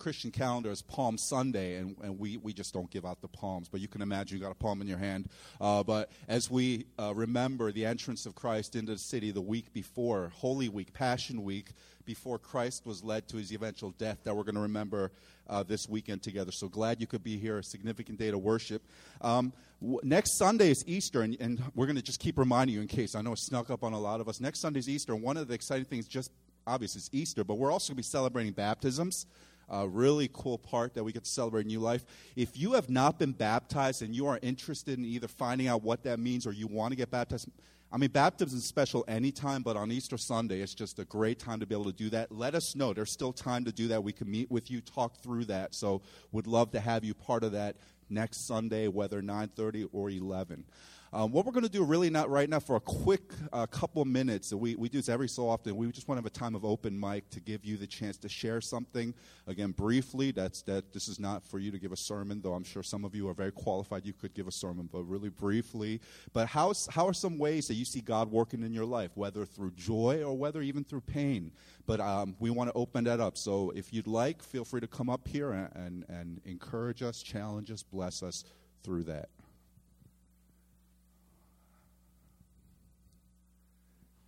Christian calendar is Palm Sunday, and, and we, we just don't give out the palms. But you can imagine you got a palm in your hand. Uh, but as we uh, remember the entrance of Christ into the city the week before, Holy Week, Passion Week, before Christ was led to his eventual death, that we're going to remember uh, this weekend together. So glad you could be here, a significant day to worship. Um, w- next Sunday is Easter, and, and we're going to just keep reminding you in case I know it snuck up on a lot of us. Next Sunday is Easter, and one of the exciting things, just obviously, is Easter, but we're also going to be celebrating baptisms a really cool part that we get to celebrate new life. If you have not been baptized and you are interested in either finding out what that means or you want to get baptized, I mean, baptism is special anytime, but on Easter Sunday, it's just a great time to be able to do that. Let us know. There's still time to do that. We can meet with you, talk through that. So, would love to have you part of that next Sunday, whether 9:30 or 11. Um, what we're going to do really not right now for a quick uh, couple minutes, we, we do this every so often, we just want to have a time of open mic to give you the chance to share something. Again, briefly, that's, that this is not for you to give a sermon, though I'm sure some of you are very qualified, you could give a sermon, but really briefly. But how, how are some ways that you see God working in your life, whether through joy or whether even through pain? But um, we want to open that up. So if you'd like, feel free to come up here and, and, and encourage us, challenge us, bless us through that.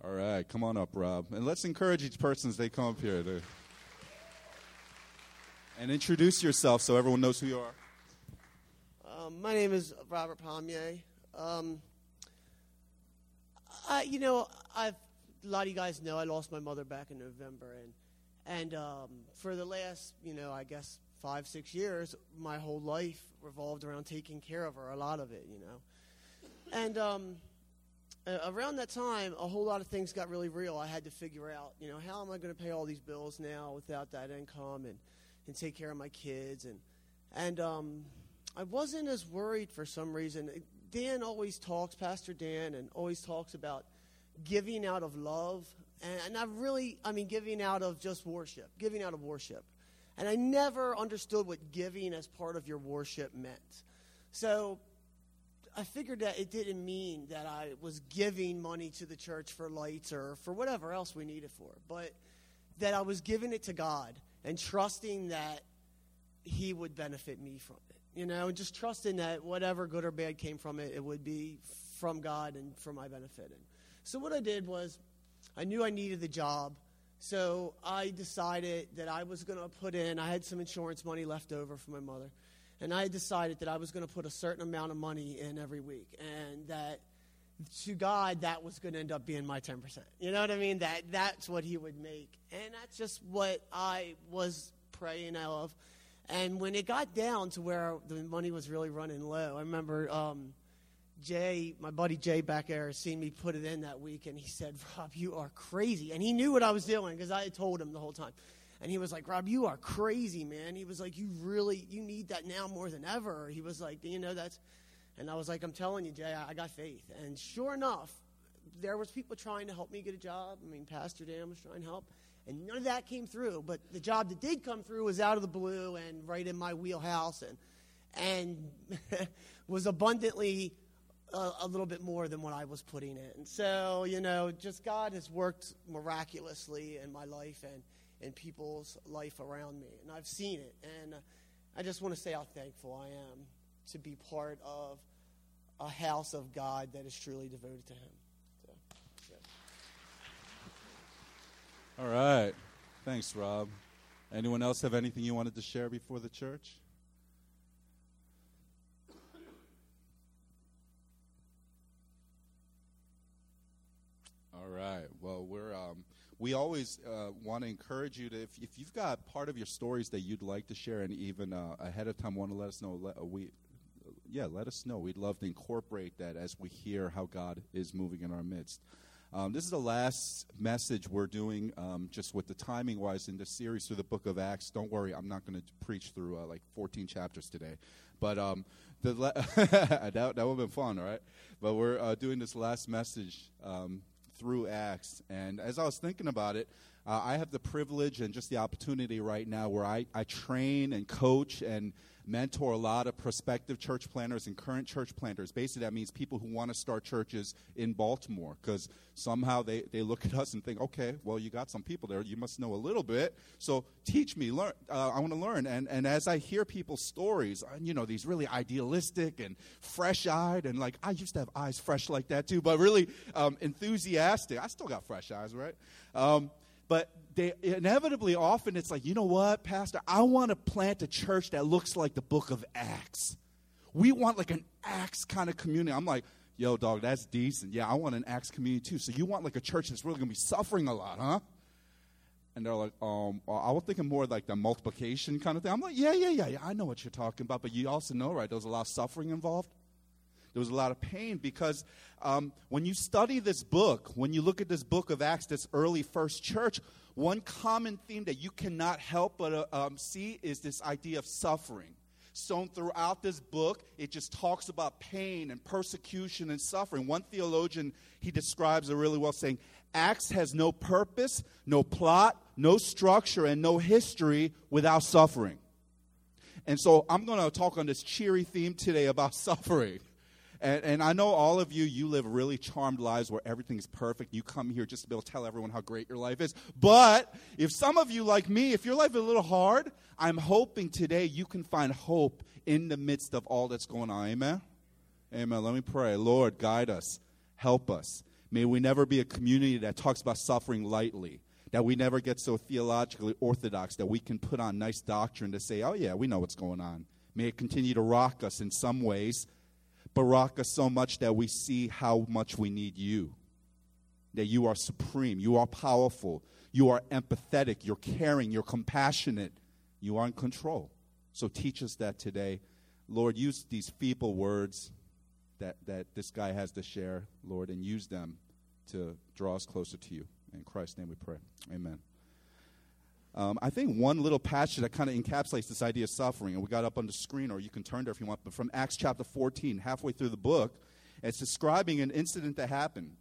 All right, come on up, Rob. And let's encourage each person as they come up here. To, and introduce yourself so everyone knows who you are. Um, my name is Robert Palmier. Um, I, you know, I've, a lot of you guys know I lost my mother back in November, and and um, for the last, you know, I guess five, six years, my whole life revolved around taking care of her. A lot of it, you know, and um, uh, around that time, a whole lot of things got really real. I had to figure out, you know, how am I going to pay all these bills now without that income and, and take care of my kids? And, and um, I wasn't as worried for some reason. Dan always talks, Pastor Dan, and always talks about giving out of love. And, and I really, I mean, giving out of just worship, giving out of worship. And I never understood what giving as part of your worship meant. So I figured that it didn't mean that I was giving money to the church for lights or for whatever else we needed for, but that I was giving it to God and trusting that He would benefit me from it. You know, just trusting that whatever good or bad came from it, it would be from God and for my benefit. And so what I did was, I knew I needed the job. So I decided that I was going to put in, I had some insurance money left over for my mother and I decided that I was going to put a certain amount of money in every week, and that to God that was going to end up being my 10%. You know what I mean? That that's what he would make. And that's just what I was praying of. And when it got down to where the money was really running low, I remember um, Jay, my buddy Jay back there, seen me put it in that week, and he said, Rob, you are crazy. And he knew what I was doing because I had told him the whole time. And he was like, Rob, you are crazy, man. He was like, you really, you need that now more than ever. He was like, you know, that's, and I was like, I'm telling you, Jay, I, I got faith. And sure enough, there was people trying to help me get a job. I mean, Pastor Dan was trying to help. And none of that came through. But the job that did come through was out of the blue and right in my wheelhouse and, and was abundantly a, a, little bit more than what I was putting in. So, you know, just God has worked miraculously in my life. And, in people's life around me. And I've seen it. And uh, I just want to say how thankful I am to be part of a house of God that is truly devoted to Him. So, All right. Thanks, Rob. Anyone else have anything you wanted to share before the church? All right. Well, we're um, we always uh, want to encourage you to, if, if, you've got part of your stories that you'd like to share, and even uh, ahead of time want to let us know, let, uh, we, yeah, let us know. We'd love to incorporate that as we hear how God is moving in our midst. Um, this is the last message we're doing, um, just with the timing wise, in the series through the book of Acts. Don't worry, I'm not going to preach through uh, like 14 chapters today. But um, the that, that would have been fun, right? But we're uh, doing this last message um, through Acts. And as I was thinking about it, Uh, I have the privilege and just the opportunity right now where I, I train and coach and mentor a lot of prospective church planters and current church planters. Basically, that means people who want to start churches in Baltimore because somehow they, they look at us and think, okay, well, you got some people there. You must know a little bit. So teach me. Learn. Uh, I want to learn. And, and as I hear people's stories, uh, you know, these really idealistic and fresh eyed, and like I used to have eyes fresh like that too, but really um, enthusiastic. I still got fresh eyes, right? Um, but they inevitably often it's like, you know what, Pastor, I want to plant a church that looks like the book of Acts. We want like an Acts kind of community. I'm like, yo, dog, that's decent. Yeah, I want an Acts community too. So you want like a church that's really gonna be suffering a lot, huh? And they're like, um, I was thinking more like the multiplication kind of thing. I'm like, yeah, yeah, yeah, yeah. I know what you're talking about, but you also know, right? There's a lot of suffering involved. There was a lot of pain because um, when you study this book, when you look at this book of Acts, this early first church, one common theme that you cannot help but uh, um, see is this idea of suffering. So throughout this book, it just talks about pain and persecution and suffering. One theologian, he describes it really well, saying, Acts has no purpose, no plot, no structure, and no history without suffering. And so I'm going to talk on this cheery theme today about suffering. And, and I know all of you, you live really charmed lives where everything's perfect. You come here just to be able to tell everyone how great your life is. But if some of you, like me, if your life is a little hard, I'm hoping today you can find hope in the midst of all that's going on. Amen? Amen. Let me pray. Lord, guide us, help us. May we never be a community that talks about suffering lightly that we never get so theologically orthodox that we can put on nice doctrine to say, oh, yeah, we know what's going on. May it continue to rock us in some ways Baraka so much that we see how much we need you. That you are supreme, you are powerful, you are empathetic, you're caring, you're compassionate, you are in control. So teach us that today. Lord, use these feeble words that, that this guy has to share, Lord, and use them to draw us closer to you. In Christ's name we pray. Amen. Um, I think one little passage that kind of encapsulates this idea of suffering, and we got up on the screen, or you can turn there if you want, but from Acts chapter 14, halfway through the book, it's describing an incident that happened.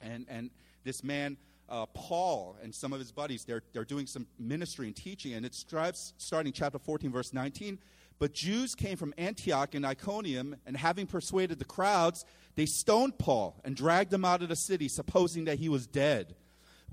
And, and this man, uh, Paul, and some of his buddies, they're, they're doing some ministry and teaching, and it describes, starting chapter 14, verse 19, but Jews came from Antioch and Iconium, and having persuaded the crowds, they stoned Paul and dragged him out of the city, supposing that he was dead.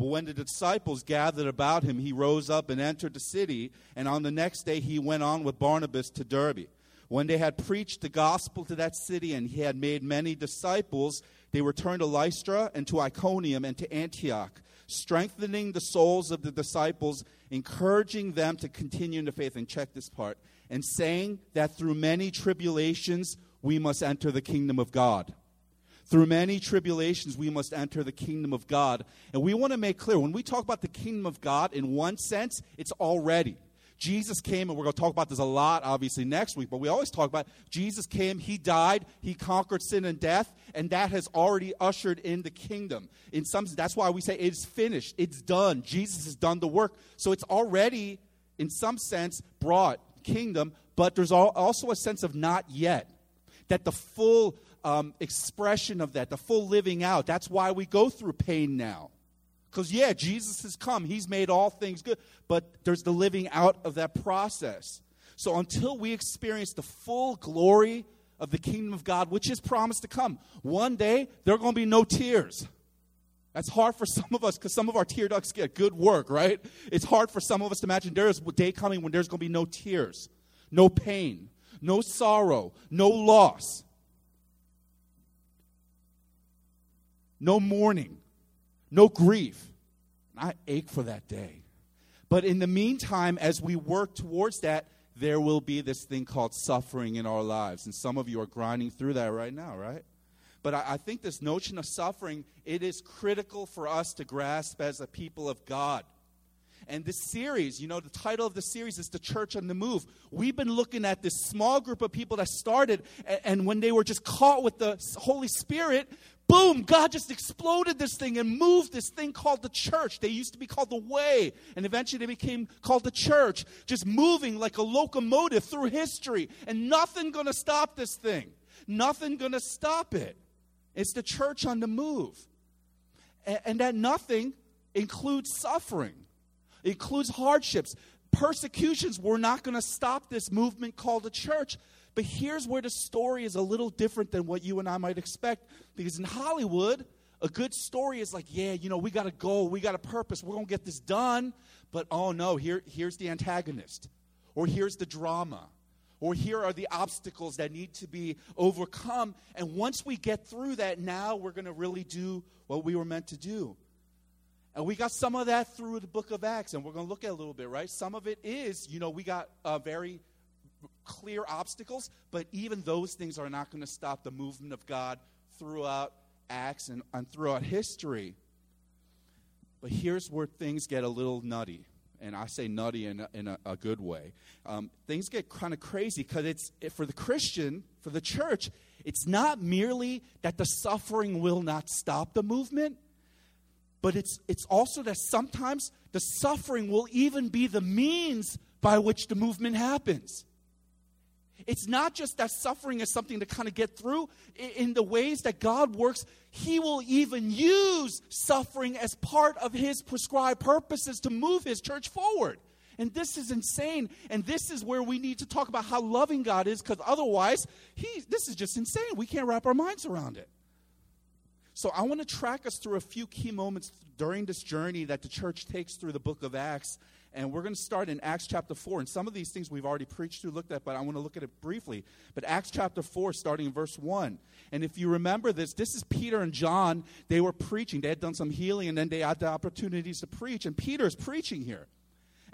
But when the disciples gathered about him, he rose up and entered the city, and on the next day he went on with Barnabas to Derbe. When they had preached the gospel to that city and he had made many disciples, they returned to Lystra and to Iconium and to Antioch, strengthening the souls of the disciples, encouraging them to continue in the faith. And check this part, and saying that through many tribulations we must enter the kingdom of God. Through many tribulations, we must enter the kingdom of God. And we want to make clear when we talk about the kingdom of God, in one sense, it's already. Jesus came, and we're going to talk about this a lot, obviously, next week, but we always talk about Jesus came, He died, He conquered sin and death, and that has already ushered in the kingdom. In some that's why we say it's finished, it's done. Jesus has done the work. So it's already, in some sense, brought kingdom, but there's also a sense of not yet. That the full um, expression of that, the full living out. That's why we go through pain now. Because, yeah, Jesus has come, He's made all things good, but there's the living out of that process. So until we experience the full glory of the kingdom of God, which is promised to come, one day there are going to be no tears. That's hard for some of us because some of our tear ducts get good work, right? It's hard for some of us to imagine there is a day coming when there's going to be no tears, no pain, no sorrow, no loss. No mourning, no grief. I ache for that day. But in the meantime, as we work towards that, there will be this thing called suffering in our lives. And some of you are grinding through that right now, right? But I, I, think this notion of suffering, it is critical for us to grasp as a people of God. And this series, you know, the title of the series is The Church on the Move. We've been looking at this small group of people that started, and, and when they were just caught with the Holy Spirit, boom, God just exploded this thing and moved this thing called the church. They used to be called the way, and eventually they became called the church, just moving like a locomotive through history. And nothing gonna stop this thing. Nothing gonna stop it. It's the church on the move. And, and that nothing includes suffering, it includes hardships. Persecutions were not going to stop this movement called the church. But here's where the story is a little different than what you and I might expect. Because in Hollywood, a good story is like, yeah, you know, we got a goal, we got a purpose, we're going to get this done. But oh no, here, here's the antagonist, or here's the drama, or here are the obstacles that need to be overcome. And once we get through that, now we're going to really do what we were meant to do. And we got some of that through the book of Acts, and we're going to look at a little bit, right? Some of it is, you know, we got uh, very clear obstacles, but even those things are not going to stop the movement of God throughout Acts and, and throughout history. But here's where things get a little nutty. And I say nutty in a, in a, a good way. Um, things get kind of crazy because it's for the Christian, for the church, it's not merely that the suffering will not stop the movement, but it's, it's also that sometimes the suffering will even be the means by which the movement happens. It's not just that suffering is something to kind of get through. In the ways that God works, He will even use suffering as part of His prescribed purposes to move His church forward. And this is insane. And this is where we need to talk about how loving God is, because otherwise, he, this is just insane. We can't wrap our minds around it. So I want to track us through a few key moments during this journey that the church takes through the book of Acts and we're going to start in Acts chapter 4. And some of these things we've already preached through, looked at, but I want to look at it briefly. But Acts chapter 4, starting in verse 1. And if you remember this, this is Peter and John. They were preaching. They had done some healing, and then they had the opportunities to preach. And Peter is preaching here.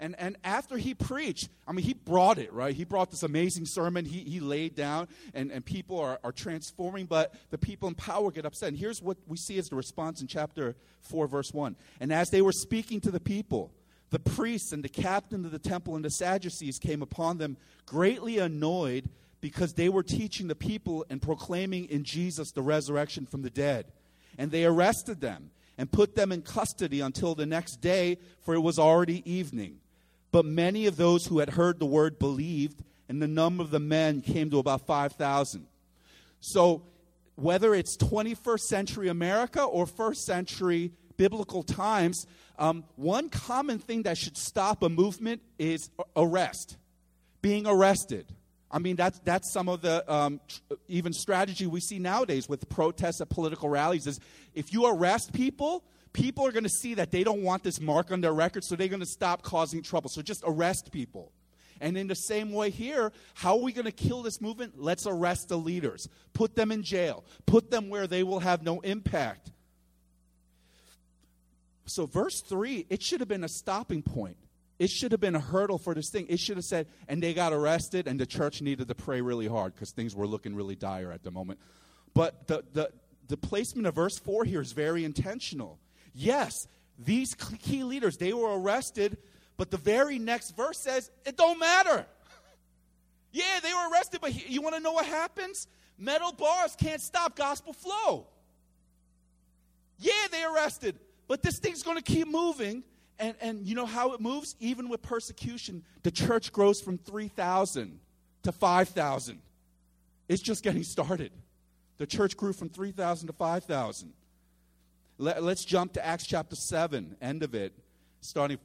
And, and after he preached, I mean, he brought it, right? He brought this amazing sermon. He, he laid down, and, and people are, are transforming, but the people in power get upset. And here's what we see as the response in chapter 4, verse 1. And as they were speaking to the people, the priests and the captain of the temple and the Sadducees came upon them, greatly annoyed because they were teaching the people and proclaiming in Jesus the resurrection from the dead. And they arrested them and put them in custody until the next day, for it was already evening. But many of those who had heard the word believed, and the number of the men came to about 5,000. So, whether it's 21st century America or first century biblical times, um, one common thing that should stop a movement is arrest, being arrested. I mean, that's, that's some of the um, tr- even strategy we see nowadays with protests at political rallies is if you arrest people, people are going to see that they don't want this mark on their record, so they're going to stop causing trouble. So just arrest people. And in the same way here, how are we going to kill this movement? Let's arrest the leaders, put them in jail, put them where they will have no impact. So, verse 3, it should have been a stopping point. It should have been a hurdle for this thing. It should have said, and they got arrested, and the church needed to pray really hard because things were looking really dire at the moment. But the, the, the placement of verse 4 here is very intentional. Yes, these key leaders, they were arrested, but the very next verse says, it don't matter. yeah, they were arrested, but you want to know what happens? Metal bars can't stop gospel flow. Yeah, they arrested, but this thing's going to keep moving. And, and you know how it moves? Even with persecution, the church grows from 3,000 to 5,000. It's just getting started. The church grew from 3,000 to 5,000. Let, us jump to Acts chapter 7, end of it, starting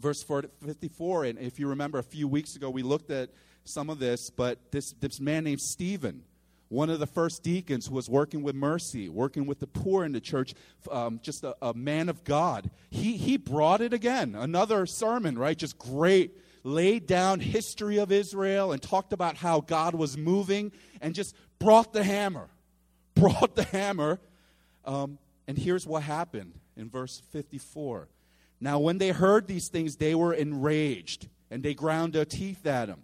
verse 54. And if you remember, a few weeks ago, we looked at some of this, but this, this man named Stephen one of the first deacons was working with mercy, working with the poor in the church, um, just a, a, man of God. He, he brought it again, another sermon, right? Just great. Laid down history of Israel and talked about how God was moving and just brought the hammer. Brought the hammer. Um, and here's what happened in verse 54. Now, when they heard these things, they were enraged and they ground their teeth at him.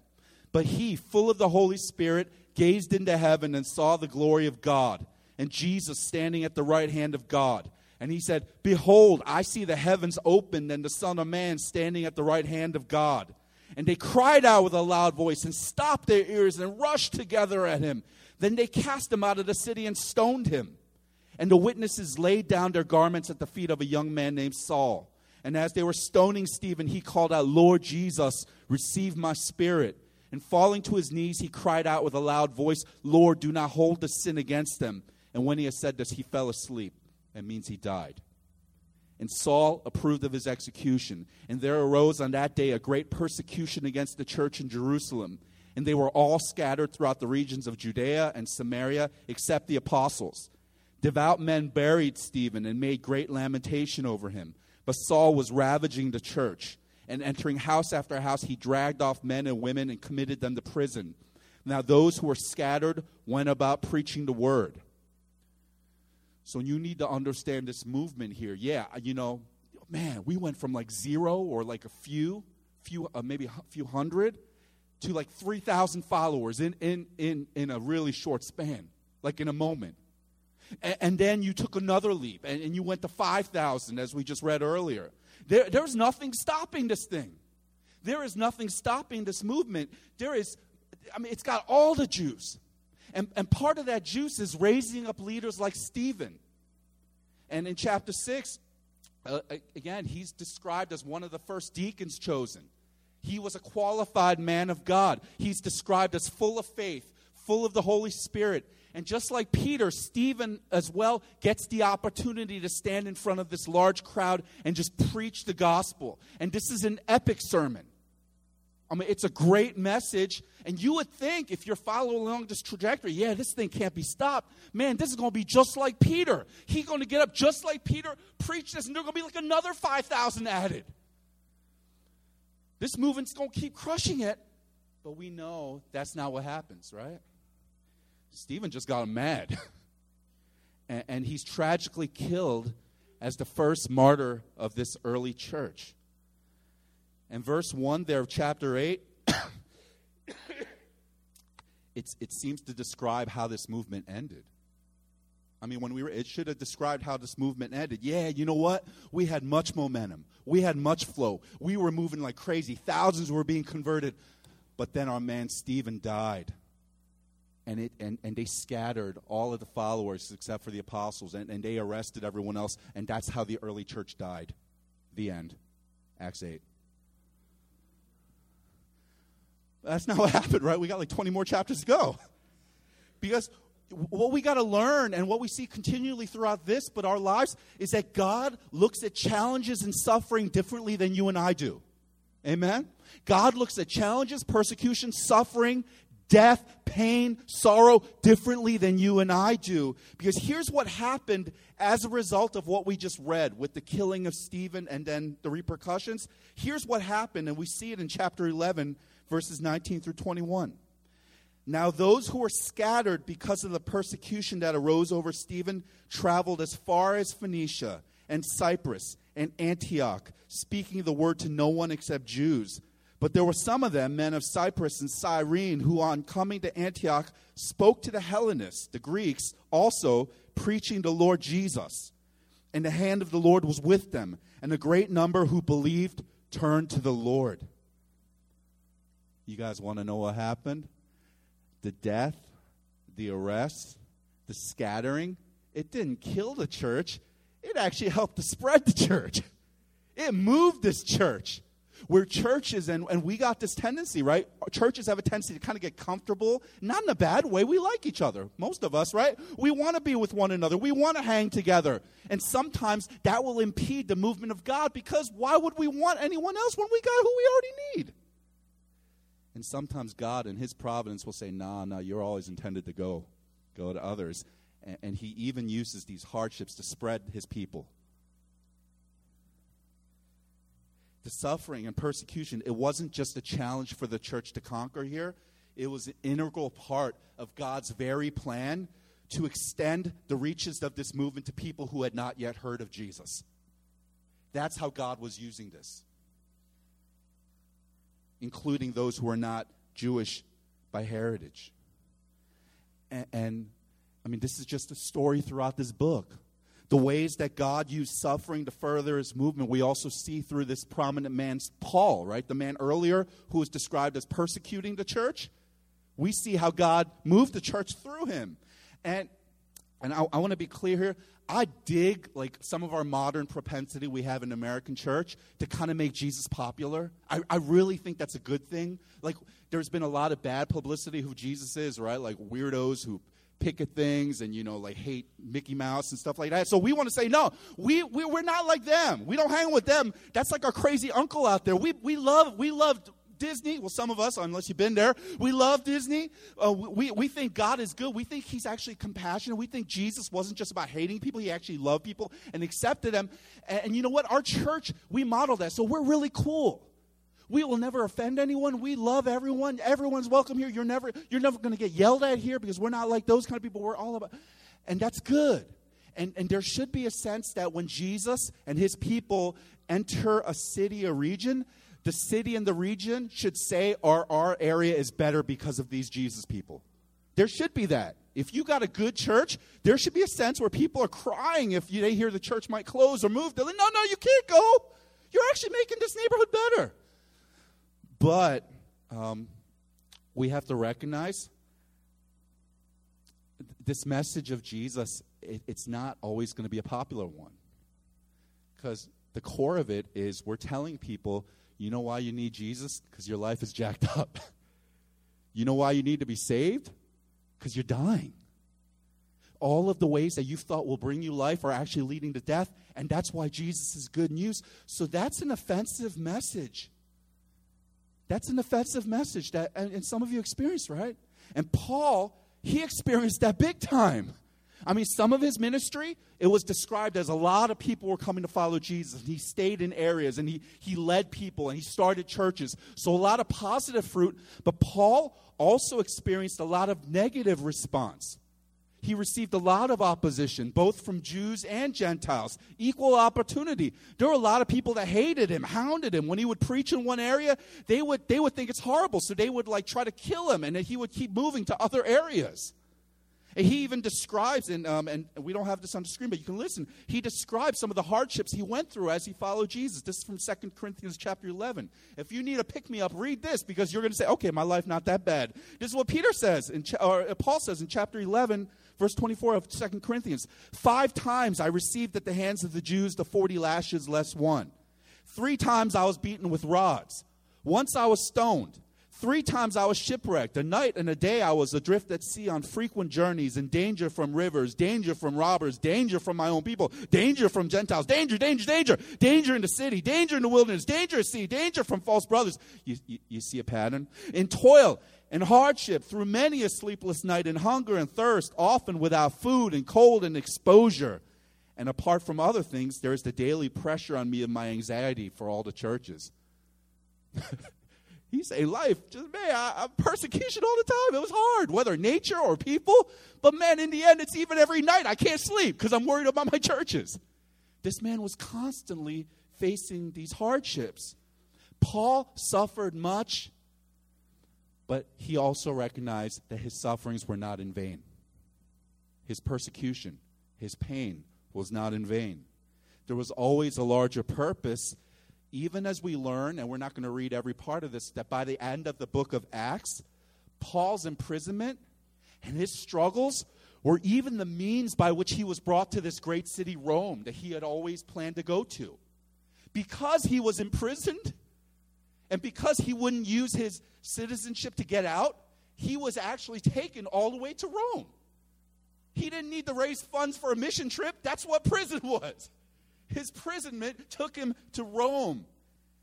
But he, full of the Holy Spirit, gazed into heaven and saw the glory of God and Jesus standing at the right hand of God. And he said, Behold, I see the heavens opened and the Son of Man standing at the right hand of God. And they cried out with a loud voice and stopped their ears and rushed together at him. Then they cast him out of the city and stoned him. And the witnesses laid down their garments at the feet of a young man named Saul. And as they were stoning Stephen, he called out, Lord Jesus, receive my spirit. And falling to his knees, he cried out with a loud voice, Lord, do not hold the sin against them. And when he had said this, he fell asleep. That means he died. And Saul approved of his execution. And there arose on that day a great persecution against the church in Jerusalem. And they were all scattered throughout the regions of Judea and Samaria, except the apostles. Devout men buried Stephen and made great lamentation over him. But Saul was ravaging the church. And entering house after house, he dragged off men and women and committed them to prison. Now, those who were scattered went about preaching the word. So you need to understand this movement here. Yeah, you know, man, we went from like zero or like a few, few uh, maybe a few hundred, to like three thousand followers in in in in a really short span, like in a moment. And, and then you took another leap, and, and you went to five thousand, as we just read earlier. There, there's nothing stopping this thing. There is nothing stopping this movement. There is, I mean, it's got all the juice. And, and part of that juice is raising up leaders like Stephen. And in chapter 6, uh, again, he's described as one of the first deacons chosen. He was a qualified man of God. He's described as full of faith, full of the Holy Spirit. And just like Peter, Stephen as well gets the opportunity to stand in front of this large crowd and just preach the gospel. And this is an epic sermon. I mean, it's a great message. And you would think if you're following along this trajectory, yeah, this thing can't be stopped. Man, this is going to be just like Peter. He's going to get up just like Peter, preach this, and there's going to be like another 5,000 added. This movement's going to keep crushing it. But we know that's not what happens, right? Stephen just got mad. and, and he's tragically killed as the first martyr of this early church. And verse 1 there of chapter 8, it's, it seems to describe how this movement ended. I mean, when we were, it should have described how this movement ended. Yeah, you know what? We had much momentum. We had much flow. We were moving like crazy. Thousands were being converted. But then our man Stephen died. And, it, and, and they scattered all of the followers except for the apostles, and, and they arrested everyone else. And that's how the early church died. The end. Acts 8. That's not what happened, right? We got like 20 more chapters to go. Because what we got to learn and what we see continually throughout this, but our lives, is that God looks at challenges and suffering differently than you and I do. Amen? God looks at challenges, persecution, suffering, death, pain, sorrow differently than you and I do. Because here's what happened as a result of what we just read with the killing of Stephen and then the repercussions. Here's what happened, and we see it in chapter 11, verses 19 through 21. Now, those who were scattered because of the persecution that arose over Stephen traveled as far as Phoenicia and Cyprus and Antioch, speaking the word to no one except Jews. But there were some of them, men of Cyprus and Cyrene, who on coming to Antioch spoke to the Hellenists, the Greeks, also preaching the Lord Jesus. And the hand of the Lord was with them, and a great number who believed turned to the Lord. You guys want to know what happened? The death, the arrest, the scattering, it didn't kill the church. It actually helped to spread the church. It moved this church. Where churches, and, and we got this tendency, right? Churches have a tendency to kind of get comfortable, not in a bad way. We like each other, most of us, right? We want to be with one another, we want to hang together. And sometimes that will impede the movement of God because why would we want anyone else when we got who we already need? And sometimes God, in His providence, will say, Nah, nah, you're always intended to go. Go to others. And, and He even uses these hardships to spread His people. The suffering and persecution, it wasn't just a challenge for the church to conquer here, it was an integral part of God's very plan to extend the reaches of this movement to people who had not yet heard of Jesus. That's how God was using this including those who are not Jewish by heritage. And, and, I mean, this is just a story throughout this book. The ways that God used suffering to further his movement, we also see through this prominent man, Paul, right? The man earlier who was described as persecuting the church. We see how God moved the church through him. And, and I, I want to be clear here. I dig like some of our modern propensity we have in American church to kind of make Jesus popular. I, I really think that's a good thing. Like there's been a lot of bad publicity who Jesus is, right? Like weirdos who picket things and you know like hate Mickey Mouse and stuff like that. So we want to say no, we, we we're not like them. We don't hang with them. That's like our crazy uncle out there. We we love we love Disney. Well, some of us, unless you've been there, we love Disney. Uh, we, we think God is good. We think He's actually compassionate. We think Jesus wasn't just about hating people, He actually loved people and accepted them. And, and you know what? Our church, we model that. So we're really cool. We will never offend anyone. We love everyone. Everyone's welcome here. You're never, you're never going to get yelled at here because we're not like those kind of people. We're all about, and that's good. And, and there should be a sense that when Jesus and his people enter a city, a region, the city and the region should say our, our area is better because of these Jesus people. There should be that. If you got a good church, there should be a sense where people are crying if they hear the church might close or move. They're like, no, no, you can't go. You're actually making this neighborhood better. But um, we have to recognize this message of Jesus, it, it's not always going to be a popular one. Because the core of it is we're telling people, you know why you need Jesus? Because your life is jacked up. you know why you need to be saved? Because you're dying. All of the ways that you thought will bring you life are actually leading to death, and that's why Jesus is good news. So that's an offensive message. That's an offensive message that, and, some of you experienced, right? And Paul, he experienced that big time. I mean, some of his ministry, it was described as a lot of people were coming to follow Jesus. And he stayed in areas and he, he led people and he started churches. So, a lot of positive fruit. But Paul also experienced a lot of negative response. He received a lot of opposition, both from Jews and Gentiles. Equal opportunity. There were a lot of people that hated him, hounded him. When he would preach in one area, they would, they would think it's horrible. So they would like try to kill him, and he would keep moving to other areas. And he even describes, and, um, and we don't have this on the screen, but you can listen. He describes some of the hardships he went through as he followed Jesus. This is from 2 Corinthians chapter 11. If you need a pick me up, read this because you're going to say, okay, my life not that bad. This is what Peter says, in, or Paul says in chapter 11, verse 24 of 2 Corinthians. Five times I received at the hands of the Jews the 40 lashes less one. Three times I was beaten with rods. Once I was stoned. Three times I was shipwrecked. A night and a day I was adrift at sea on frequent journeys, in danger from rivers, danger from robbers, danger from my own people, danger from Gentiles, danger, danger, danger, danger in the city, danger in the wilderness, danger at sea, danger from false brothers. You, you, you see a pattern? In toil and hardship, through many a sleepless night, in hunger and thirst, often without food and cold and exposure. And apart from other things, there is the daily pressure on me of my anxiety for all the churches. He say life, just man, I, I, persecution all the time. It was hard, whether nature or people. But man, in the end, it's even every night I can't sleep because I'm worried about my churches. This man was constantly facing these hardships. Paul suffered much, but he also recognized that his sufferings were not in vain. His persecution, his pain was not in vain. There was always a larger purpose even as we learn, and we're not going to read every part of this, that by the end of the book of Acts, Paul's imprisonment and his struggles were even the means by which he was brought to this great city, Rome, that he had always planned to go to. Because he was imprisoned, and because he wouldn't use his citizenship to get out, he was actually taken all the way to Rome. He didn't need to raise funds for a mission trip. That's what prison was. His imprisonment took him to Rome,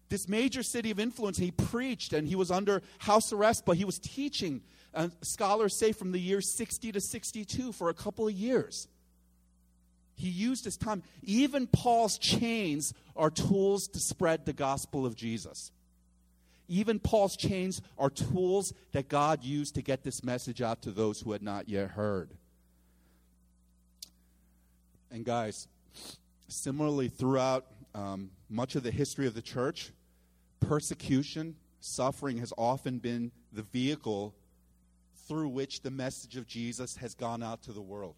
this major city of influence. He preached and he was under house arrest, but he was teaching, uh, scholars say, from the year 60 to 62 for a couple of years. He used his time. Even Paul's chains are tools to spread the gospel of Jesus. Even Paul's chains are tools that God used to get this message out to those who had not yet heard. And guys, Similarly, throughout um, much of the history of the church, persecution, suffering has often been the vehicle through which the message of Jesus has gone out to the world.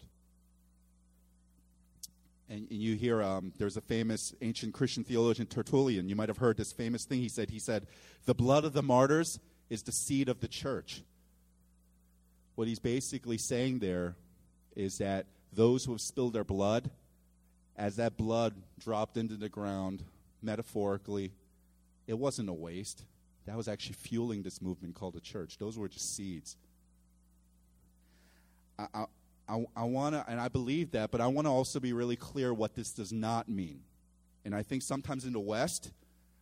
And, and you hear um, there's a famous ancient Christian theologian, Tertullian. You might have heard this famous thing he said. He said, The blood of the martyrs is the seed of the church. What he's basically saying there is that those who have spilled their blood as that blood dropped into the ground, metaphorically, it wasn't a waste. That was actually fueling this movement called the church. Those were just seeds. I, I, I, I want to, and I believe that, but I want to also be really clear what this does not mean. And I think sometimes in the West,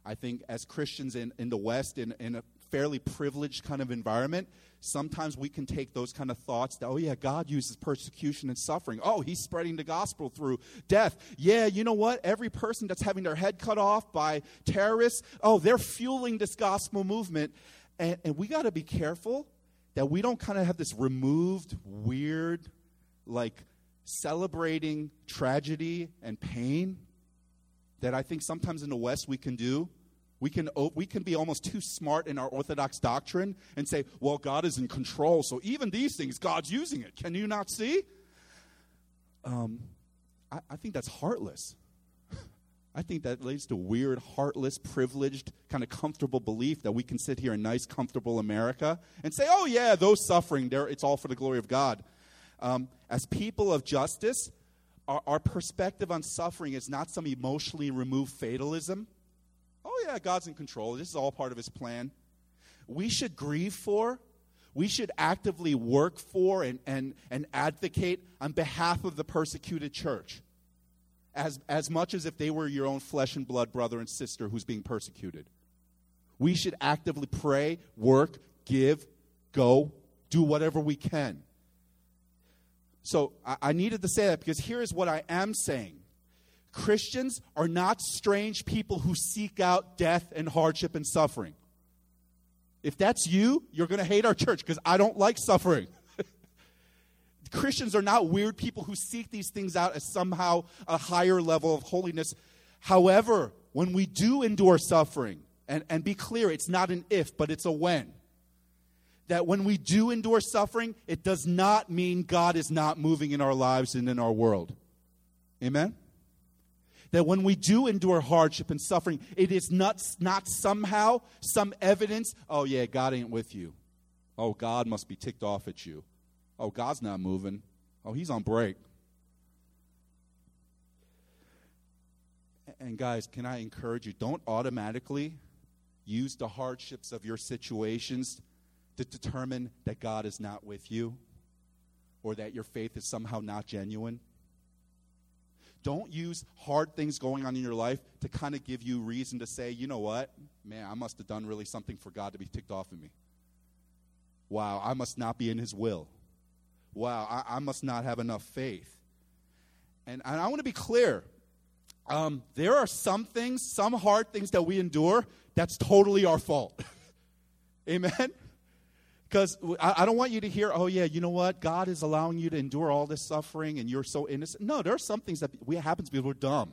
I think as Christians in, in the West, in, in a fairly privileged kind of environment, sometimes we can take those kind of thoughts that, oh, yeah, God uses persecution and suffering. Oh, he's spreading the gospel through death. Yeah, you know what? Every person that's having their head cut off by terrorists, oh, they're fueling this gospel movement. And, and we got to be careful that we don't kind of have this removed, weird, like celebrating tragedy and pain that I think sometimes in the West we can do. We can, we can be almost too smart in our Orthodox doctrine and say, well, God is in control, so even these things, God's using it. Can you not see? Um, I, I think that's heartless. I think that leads to weird, heartless, privileged, kind of comfortable belief that we can sit here in nice, comfortable America and say, oh, yeah, those suffering, it's all for the glory of God. Um, as people of justice, our, our perspective on suffering is not some emotionally removed fatalism. Oh, yeah, God's in control. This is all part of his plan. We should grieve for, we should actively work for and, and, and advocate on behalf of the persecuted church as, as much as if they were your own flesh and blood brother and sister who's being persecuted. We should actively pray, work, give, go, do whatever we can. So I, I needed to say that because here is what I am saying Christians are not strange people who seek out death and hardship and suffering. If that's you, you're going to hate our church because I don't like suffering. Christians are not weird people who seek these things out as somehow a higher level of holiness. However, when we do endure suffering, and, and be clear, it's not an if, but it's a when that when we do endure suffering, it does not mean God is not moving in our lives and in our world. Amen? That when we do endure hardship and suffering, it is not, not somehow some evidence, oh, yeah, God ain't with you. Oh, God must be ticked off at you. Oh, God's not moving. Oh, he's on break. And guys, can I encourage you? Don't automatically use the hardships of your situations to determine that God is not with you or that your faith is somehow not genuine. Don't use hard things going on in your life to kind of give you reason to say, you know what? Man, I must have done really something for God to be ticked off of me. Wow, I must not be in His will. Wow, I, I must not have enough faith. And, and I want to be clear. Um, there are some things, some hard things that we endure that's totally our fault. Amen? Because I, I, don't want you to hear, oh, yeah, you know what? God is allowing you to endure all this suffering and you're so innocent. No, there are some things that we, happen to be we're dumb.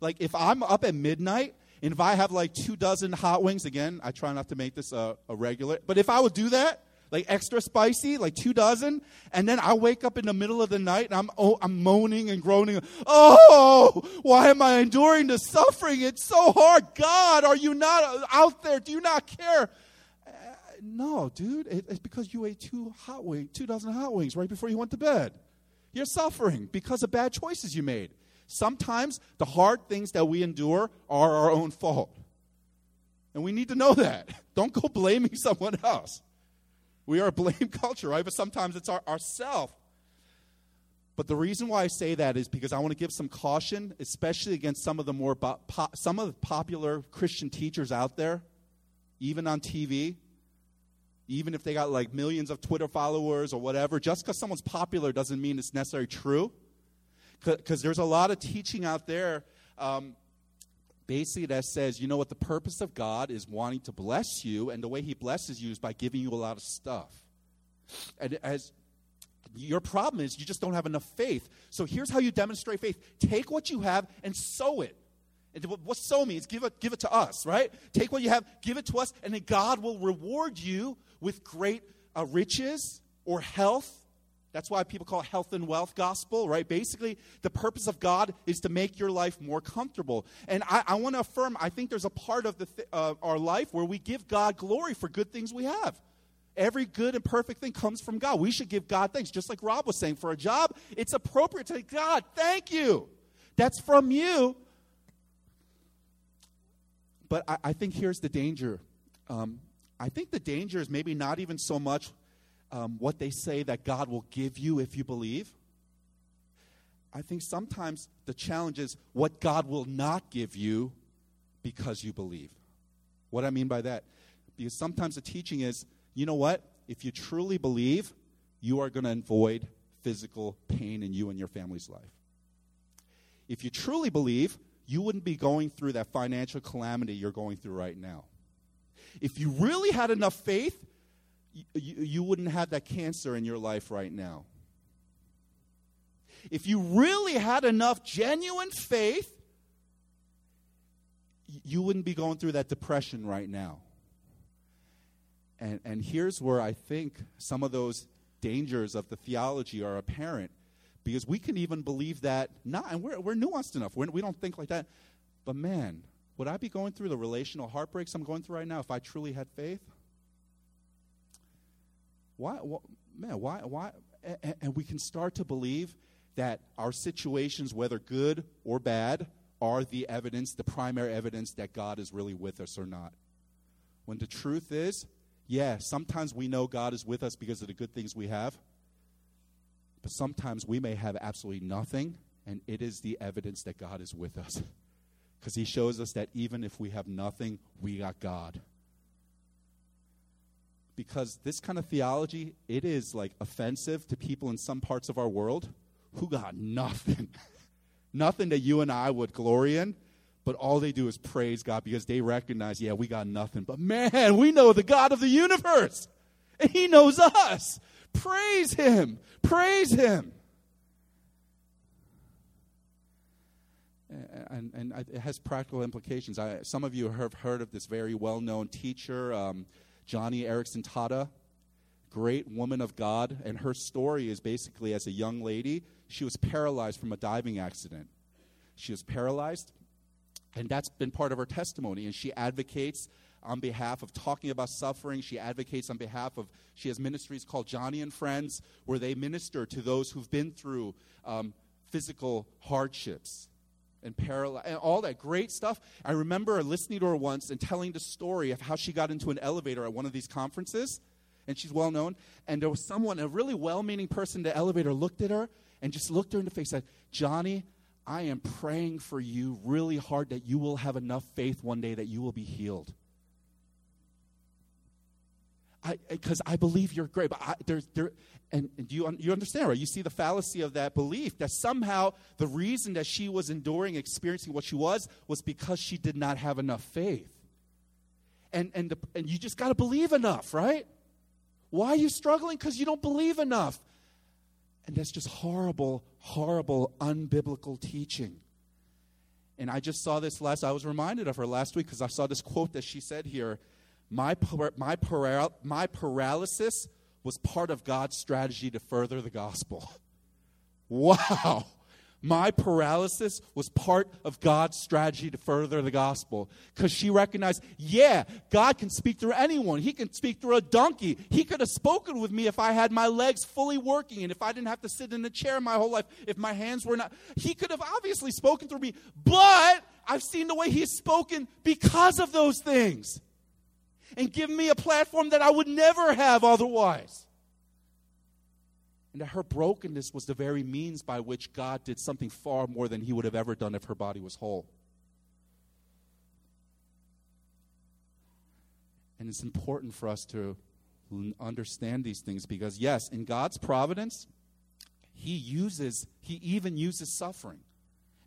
Like if I'm up at midnight and if I have like two dozen hot wings, again, I try not to make this a, a regular, but if I would do that, like extra spicy, like two dozen, and then I wake up in the middle of the night and I'm oh, I'm moaning and groaning. Oh, why am I enduring the suffering? It's so hard. God, are you not uh, out there? Do you not care? No, dude, it, it's because you ate two hot wings, two dozen hot wings right before you went to bed. You're suffering because of bad choices you made. Sometimes the hard things that we endure are our own fault. And we need to know that. Don't go blaming someone else. We are a blame culture, right? But sometimes it's our, ourself. But the reason why I say that is because I want to give some caution, especially against some of the more po- some of the popular Christian teachers out there, even on TV, even if they got like millions of Twitter followers or whatever, just because someone's popular doesn't mean it's necessarily true. Because there's a lot of teaching out there um, basically that says, you know what, the purpose of God is wanting to bless you, and the way He blesses you is by giving you a lot of stuff. And as your problem is, you just don't have enough faith. So here's how you demonstrate faith take what you have and sow it. And what sow means, give it, give it to us, right? Take what you have, give it to us, and then God will reward you with great uh, riches or health. That's why people call it health and wealth gospel, right? Basically, the purpose of God is to make your life more comfortable. And I, I want to affirm, I think there's a part of the th- uh, our life where we give God glory for good things we have. Every good and perfect thing comes from God. We should give God thanks. Just like Rob was saying, for a job, it's appropriate to say, God, thank you. That's from you. But I, I think here's the danger. Um, I think the danger is maybe not even so much um, what they say that God will give you if you believe. I think sometimes the challenge is what God will not give you because you believe. What I mean by that? Because sometimes the teaching is, you know what? If you truly believe, you are going to avoid physical pain in you and your family's life. If you truly believe, you wouldn't be going through that financial calamity you're going through right now. If you really had enough faith, you, you, wouldn't have that cancer in your life right now. If you really had enough genuine faith, you wouldn't be going through that depression right now. And, and here's where I think some of those dangers of the theology are apparent because we can even believe that not and we're, we're nuanced enough we're, we do not think like that but man would i be going through the relational heartbreaks i'm going through right now if i truly had faith why, why man why why and, and we can start to believe that our situations whether good or bad are the evidence the primary evidence that god is really with us or not when the truth is yeah, sometimes we know God is with us because of the good things we have. But sometimes we may have absolutely nothing, and it is the evidence that God is with us. Because He shows us that even if we have nothing, we got God. Because this kind of theology, it is like offensive to people in some parts of our world who got nothing. nothing that you and I would glory in but all they do is praise God because they recognize, yeah, we got nothing. But man, we know the God of the universe, and He knows us. Praise Him. Praise Him. And, and, it has practical implications. I, some of you have heard of this very well known teacher, um, Joni Eareckson Tada, great woman of God. And her story is basically as a young lady, she was paralyzed from a diving accident. She was paralyzed and that's been part of her testimony. And she advocates on behalf of talking about suffering. She advocates on behalf of, she has ministries called Joni and Friends, where they minister to those who've been through um, physical hardships and paralysis and all that great stuff. I remember listening to her once and telling the story of how she got into an elevator at one of these conferences. And she's well known. And there was someone, a really well meaning person in the elevator, looked at her and just looked her in the face and said, Joni, I am praying for you really hard that you will have enough faith one day that you will be healed. Because I, I, believe you're great, but I, there, and, and you you understand right? You see the fallacy of that belief that somehow the reason that she was enduring, experiencing what she was, was because she did not have enough faith. And and the, and you just got to believe enough, right? Why are you struggling? Because you don't believe enough. And that's just horrible, horrible, unbiblical teaching. And I just saw this last, I was reminded of her last week because I saw this quote that she said here my, my, my paralysis was part of God's strategy to further the gospel. Wow my paralysis was part of God's strategy to further the gospel. Because she recognized, yeah, God can speak through anyone. He can speak through a donkey. He could have spoken with me if I had my legs fully working and if I didn't have to sit in a chair my whole life, if my hands were not. He could have obviously spoken through me, but I've seen the way He's spoken because of those things and give me a platform that I would never have otherwise and that her brokenness was the very means by which God did something far more than he would have ever done if her body was whole. And it's important for us to understand these things because, yes, in God's providence, He uses, He even uses suffering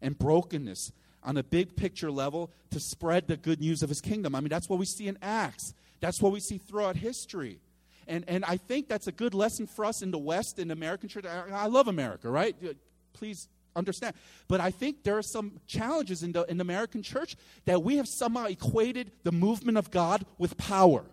and brokenness on a big picture level to spread the good news of His kingdom. I mean, that's what we see in Acts, that's what we see throughout history. And, and I think that's a good lesson for us in the West, in the American church. I, I love America, right? Uh, please understand. But I think there are some challenges in the, in the American church that we have somehow equated the movement of God with power.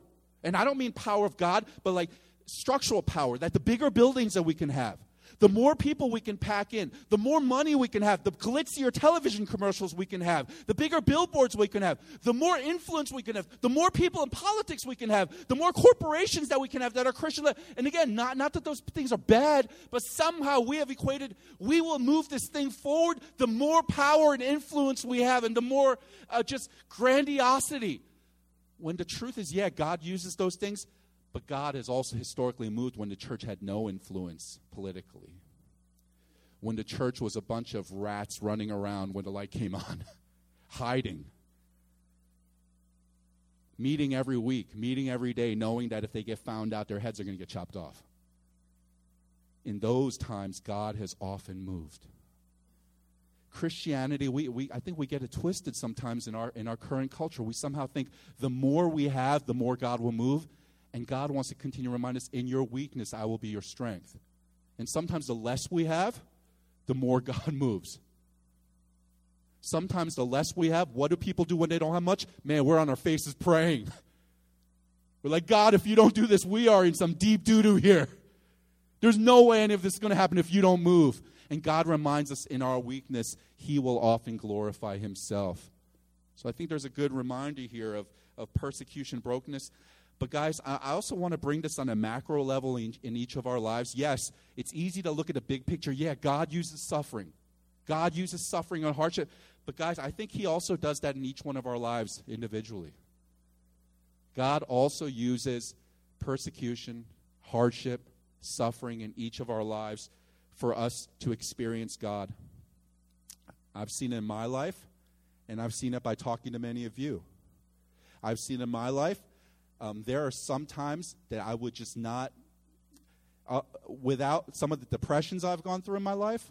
And I don't mean power of God, but like structural power, that the bigger buildings that we can have, the more people we can pack in, the more money we can have, the glitzier television commercials we can have, the bigger billboards we can have, the more influence we can have, the more people in politics we can have, the more corporations that we can have that are Christian. And again, not, not that those things are bad, but somehow we have equated we will move this thing forward the more power and influence we have, and the more uh, just grandiosity. When the truth is, yeah, God uses those things, but God has also historically moved when the church had no influence politically. when the church was a bunch of rats running around when the light came on, hiding. Meeting every week, meeting every day, knowing that if they get found out, their heads are going to get chopped off. In those times, God has often moved. Christianity, we, we, I think we get it twisted sometimes in our, in our current culture. We somehow think the more we have, the more God will move. And God wants to continue to remind us in your weakness, I will be your strength. And sometimes the less we have, the more God moves. Sometimes the less we have, what do people do when they don't have much? Man, we're on our faces praying. We're like, God, if you don't do this, we are in some deep doo doo here. There's no way any of this is going to happen if you don't move. And God reminds us in our weakness, He will often glorify Himself. So I think there's a good reminder here of, of persecution, brokenness. But, guys, I, also want to bring this on a macro level in, each of our lives. Yes, it's easy to look at the big picture. Yeah, God uses suffering, God uses suffering and hardship. But, guys, I think He also does that in each one of our lives individually. God also uses persecution, hardship, suffering in each of our lives for us to experience God. I've seen it in my life, and I've seen it by talking to many of you. I've seen in my life, um, there are some times that I would just not, uh, without some of the depressions I've gone through in my life,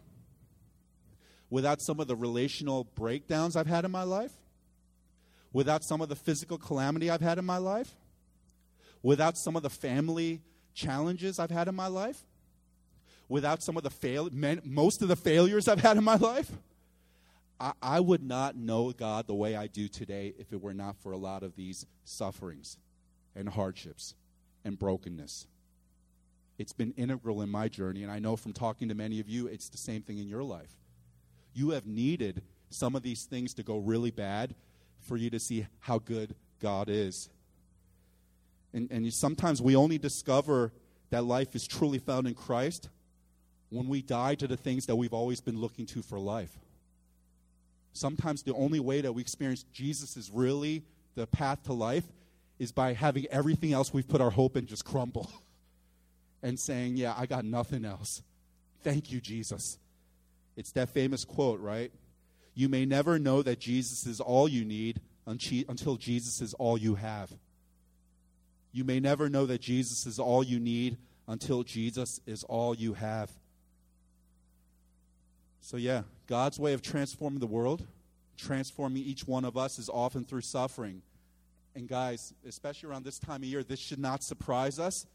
without some of the relational breakdowns I've had in my life, without some of the physical calamity I've had in my life, without some of the family challenges I've had in my life, without some of the fail, most of the failures I've had in my life, I, I would not know God the way I do today if it were not for a lot of these sufferings and hardships and brokenness. It's been integral in my journey, and I know from talking to many of you, it's the same thing in your life. You have needed some of these things to go really bad for you to see how good God is. And, and sometimes we only discover that life is truly found in Christ when we die to the things that we've always been looking to for life. Sometimes the only way that we experience Jesus is really the path to life is by having everything else we've put our hope in just crumble and saying, Yeah, I got nothing else. Thank you, Jesus. It's that famous quote, right? You may never know that Jesus is all you need until Jesus is all you have. You may never know that Jesus is all you need until Jesus is all you have. So, yeah, God's way of transforming the world, transforming each one of us, is often through suffering. And, guys, especially around this time of year, this should not surprise us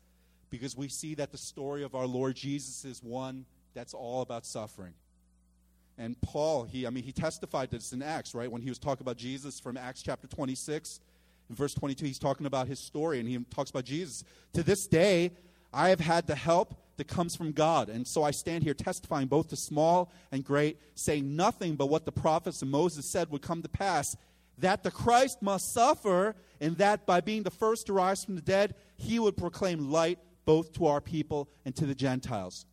because we see that the story of our Lord Jesus is one that's all about suffering. And Paul, he, I mean, he testified this in Acts, right? When he was talking about Jesus from Acts chapter 26 in verse 22, he's talking about his story and he talks about Jesus. To this day, I have had the help that comes from God. And so I stand here testifying both to small and great, saying nothing but what the prophets and Moses said would come to pass that the Christ must suffer, and that by being the first to rise from the dead, he would proclaim light both to our people and to the Gentiles.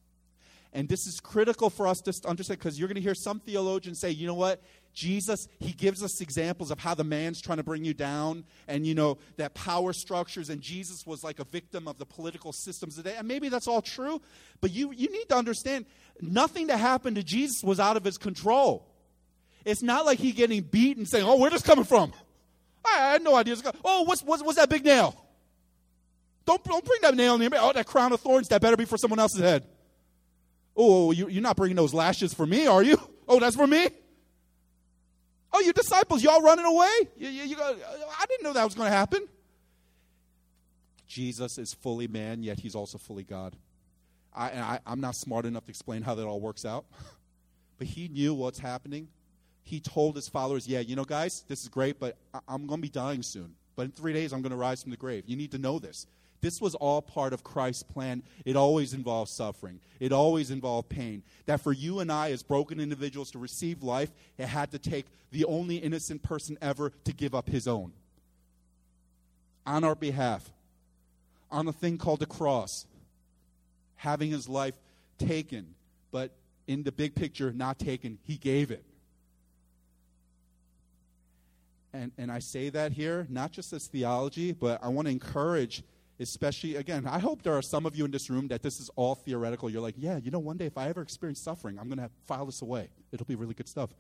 And this is critical for us to understand because you're going to hear some theologians say, you know what? Jesus, he gives us examples of how the man's trying to bring you down and, you know, that power structures, and Jesus was like a victim of the political systems today. And maybe that's all true, but you, you need to understand nothing that happened to Jesus was out of his control. It's not like he getting beat and saying, oh, where's this coming from? I, had no idea. Oh, what's, what's, what's that big nail? Don't, don't bring that nail near me. Oh, that crown of thorns, that better be for someone else's head. Oh, you, you're not bringing those lashes for me, are you? Oh, that's for me? Oh, your disciples, y'all running away? You, you, you go, I didn't know that was going to happen. Jesus is fully man, yet he's also fully God. I, I, I'm not smart enough to explain how that all works out, but he knew what's happening. He told his followers, Yeah, you know, guys, this is great, but I, I'm going to be dying soon. But in three days, I'm going to rise from the grave. You need to know this. This was all part of Christ's plan. It always involved suffering, it always involved pain. That for you and I, as broken individuals, to receive life, it had to take the only innocent person ever to give up his own on our behalf, on a thing called the cross, having his life taken, but in the big picture, not taken. He gave it. And, and I say that here, not just as theology, but I want to encourage especially again i hope there are some of you in this room that this is all theoretical. You're like yeah you know one day if i ever experience suffering i'm going to file this away. It'll be really good stuff.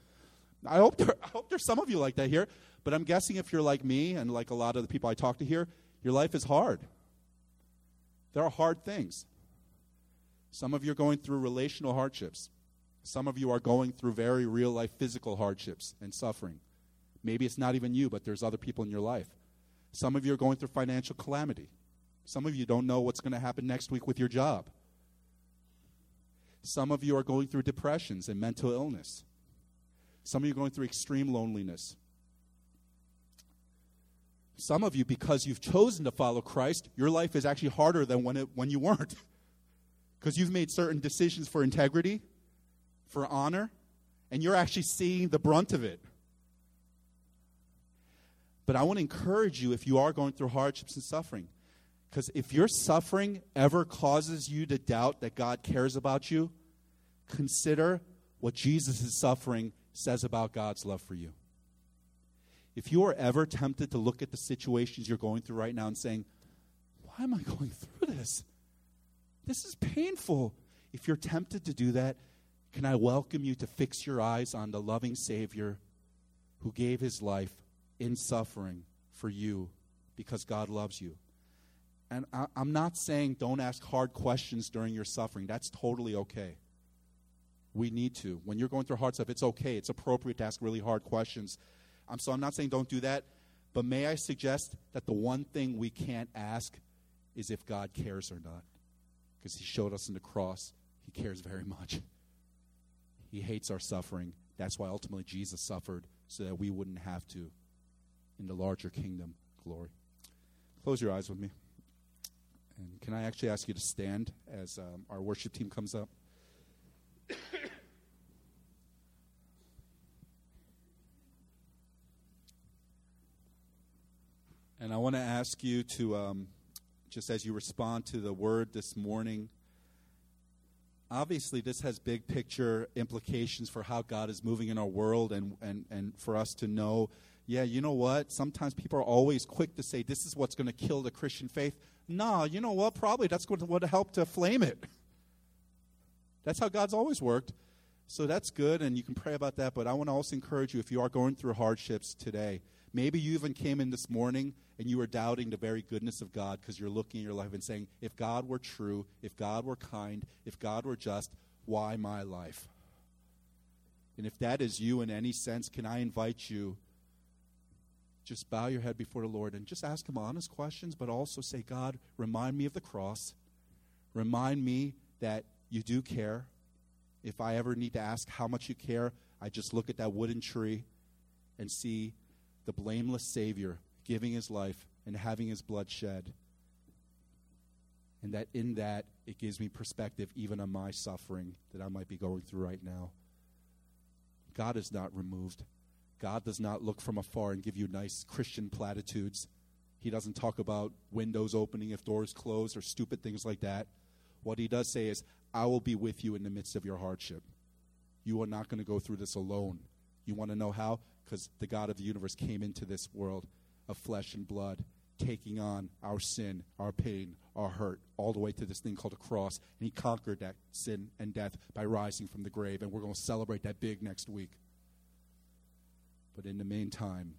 I hope there, i hope there's some of you like that here but i'm guessing if you're like me and like a lot of the people i talk to here your life is hard. There are hard things. Some of you are going through relational hardships. Some of you are going through very real life physical hardships and suffering maybe it's not even you but there's other people in your life some of you are going through financial calamity some of you don't know what's going to happen next week with your job. Some of you are going through depressions and mental illness. Some of you are going through extreme loneliness. Some of you, because you've chosen to follow Christ, your life is actually harder than when, it, when you weren't. Because you've made certain decisions for integrity, for honor, and you're actually seeing the brunt of it. But I want to encourage you if you are going through hardships and suffering, because if your suffering ever causes you to doubt that God cares about you, consider what Jesus' suffering says about God's love for you. If you are ever tempted to look at the situations you're going through right now and saying, Why am I going through this? This is painful. If you're tempted to do that, can I welcome you to fix your eyes on the loving Savior who gave his life in suffering for you because God loves you? And I, am not saying don't ask hard questions during your suffering. That's totally okay. We need to. When you're going through hard stuff, it's okay. It's appropriate to ask really hard questions. Um, so I'm not saying don't do that. But may I suggest that the one thing we can't ask is if God cares or not. Because He showed us in the cross, He cares very much. He hates our suffering. That's why ultimately Jesus suffered, so that we wouldn't have to in the larger kingdom glory. Close your eyes with me. And can I actually ask you to stand as um, our worship team comes up? and I want to ask you to, um, just as you respond to the word this morning, obviously this has big picture implications for how God is moving in our world and, and, and for us to know, yeah, you know what? Sometimes people are always quick to say this is what's going to kill the Christian faith. No, you know what? Probably that's going to help to flame it. That's how God's always worked. So that's good, and you can pray about that. But I want to also encourage you if you are going through hardships today, maybe you even came in this morning and you were doubting the very goodness of God because you're looking at your life and saying, if God were true, if God were kind, if God were just, why my life? And if that is you in any sense, can I invite you just bow your head before the Lord and just ask Him honest questions, but also say, God, remind me of the cross. Remind me that you do care. If I ever need to ask how much you care, I just look at that wooden tree and see the blameless Savior giving his life and having his blood shed. And that in that, it gives me perspective even on my suffering that I might be going through right now. God is not removed. God does not look from afar and give you nice Christian platitudes. He doesn't talk about windows opening if doors close or stupid things like that. What he does say is, I will be with you in the midst of your hardship. You are not going to go through this alone. You want to know how? Because the God of the universe came into this world of flesh and blood, taking on our sin, our pain, our hurt, all the way to this thing called a cross. And he conquered that sin and death by rising from the grave. And we're going to celebrate that big next week. But in the meantime,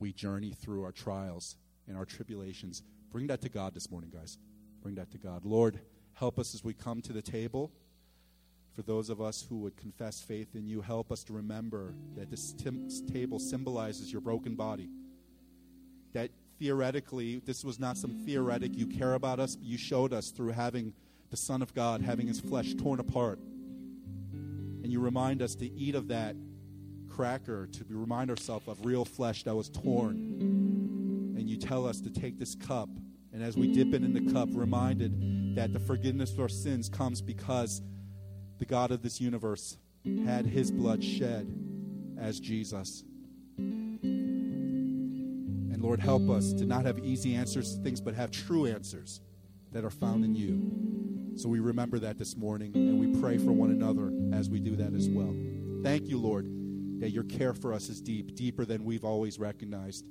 we journey through our trials and our tribulations. Bring that to God this morning, guys. Bring that to God. Lord, help us as we come to the table. For those of us who would confess faith in you, help us to remember that this table symbolizes your broken body. That theoretically, this was not some theoretic, you care about us, but you showed us through having the Son of God, having his flesh torn apart. And you remind us to eat of that cracker to remind ourselves of real flesh that was torn. And you tell us to take this cup, and as we dip it in the cup, reminded that the forgiveness of our sins comes because the God of this universe had his blood shed as Jesus. And Lord, help us to not have easy answers to things, but have true answers that are found in you. So we remember that this morning, and we pray for one another as we do that as well. Thank you, Lord that your care for us is deep, deeper than we've always recognized.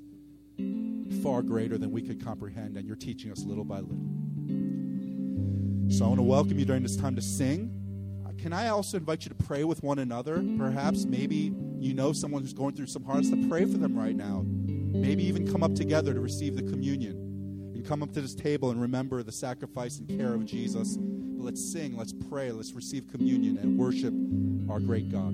far greater than we could comprehend, and you're teaching us little by little. So I want to welcome you during this time to sing. Uh, Can I also invite you to pray with one another? Perhaps, maybe you know someone who's going through some hardness to pray for them right now. Maybe even come up together to receive the communion. And come up to this table and remember the sacrifice and care of Jesus. But let's sing, let's pray, let's receive communion and worship our great God.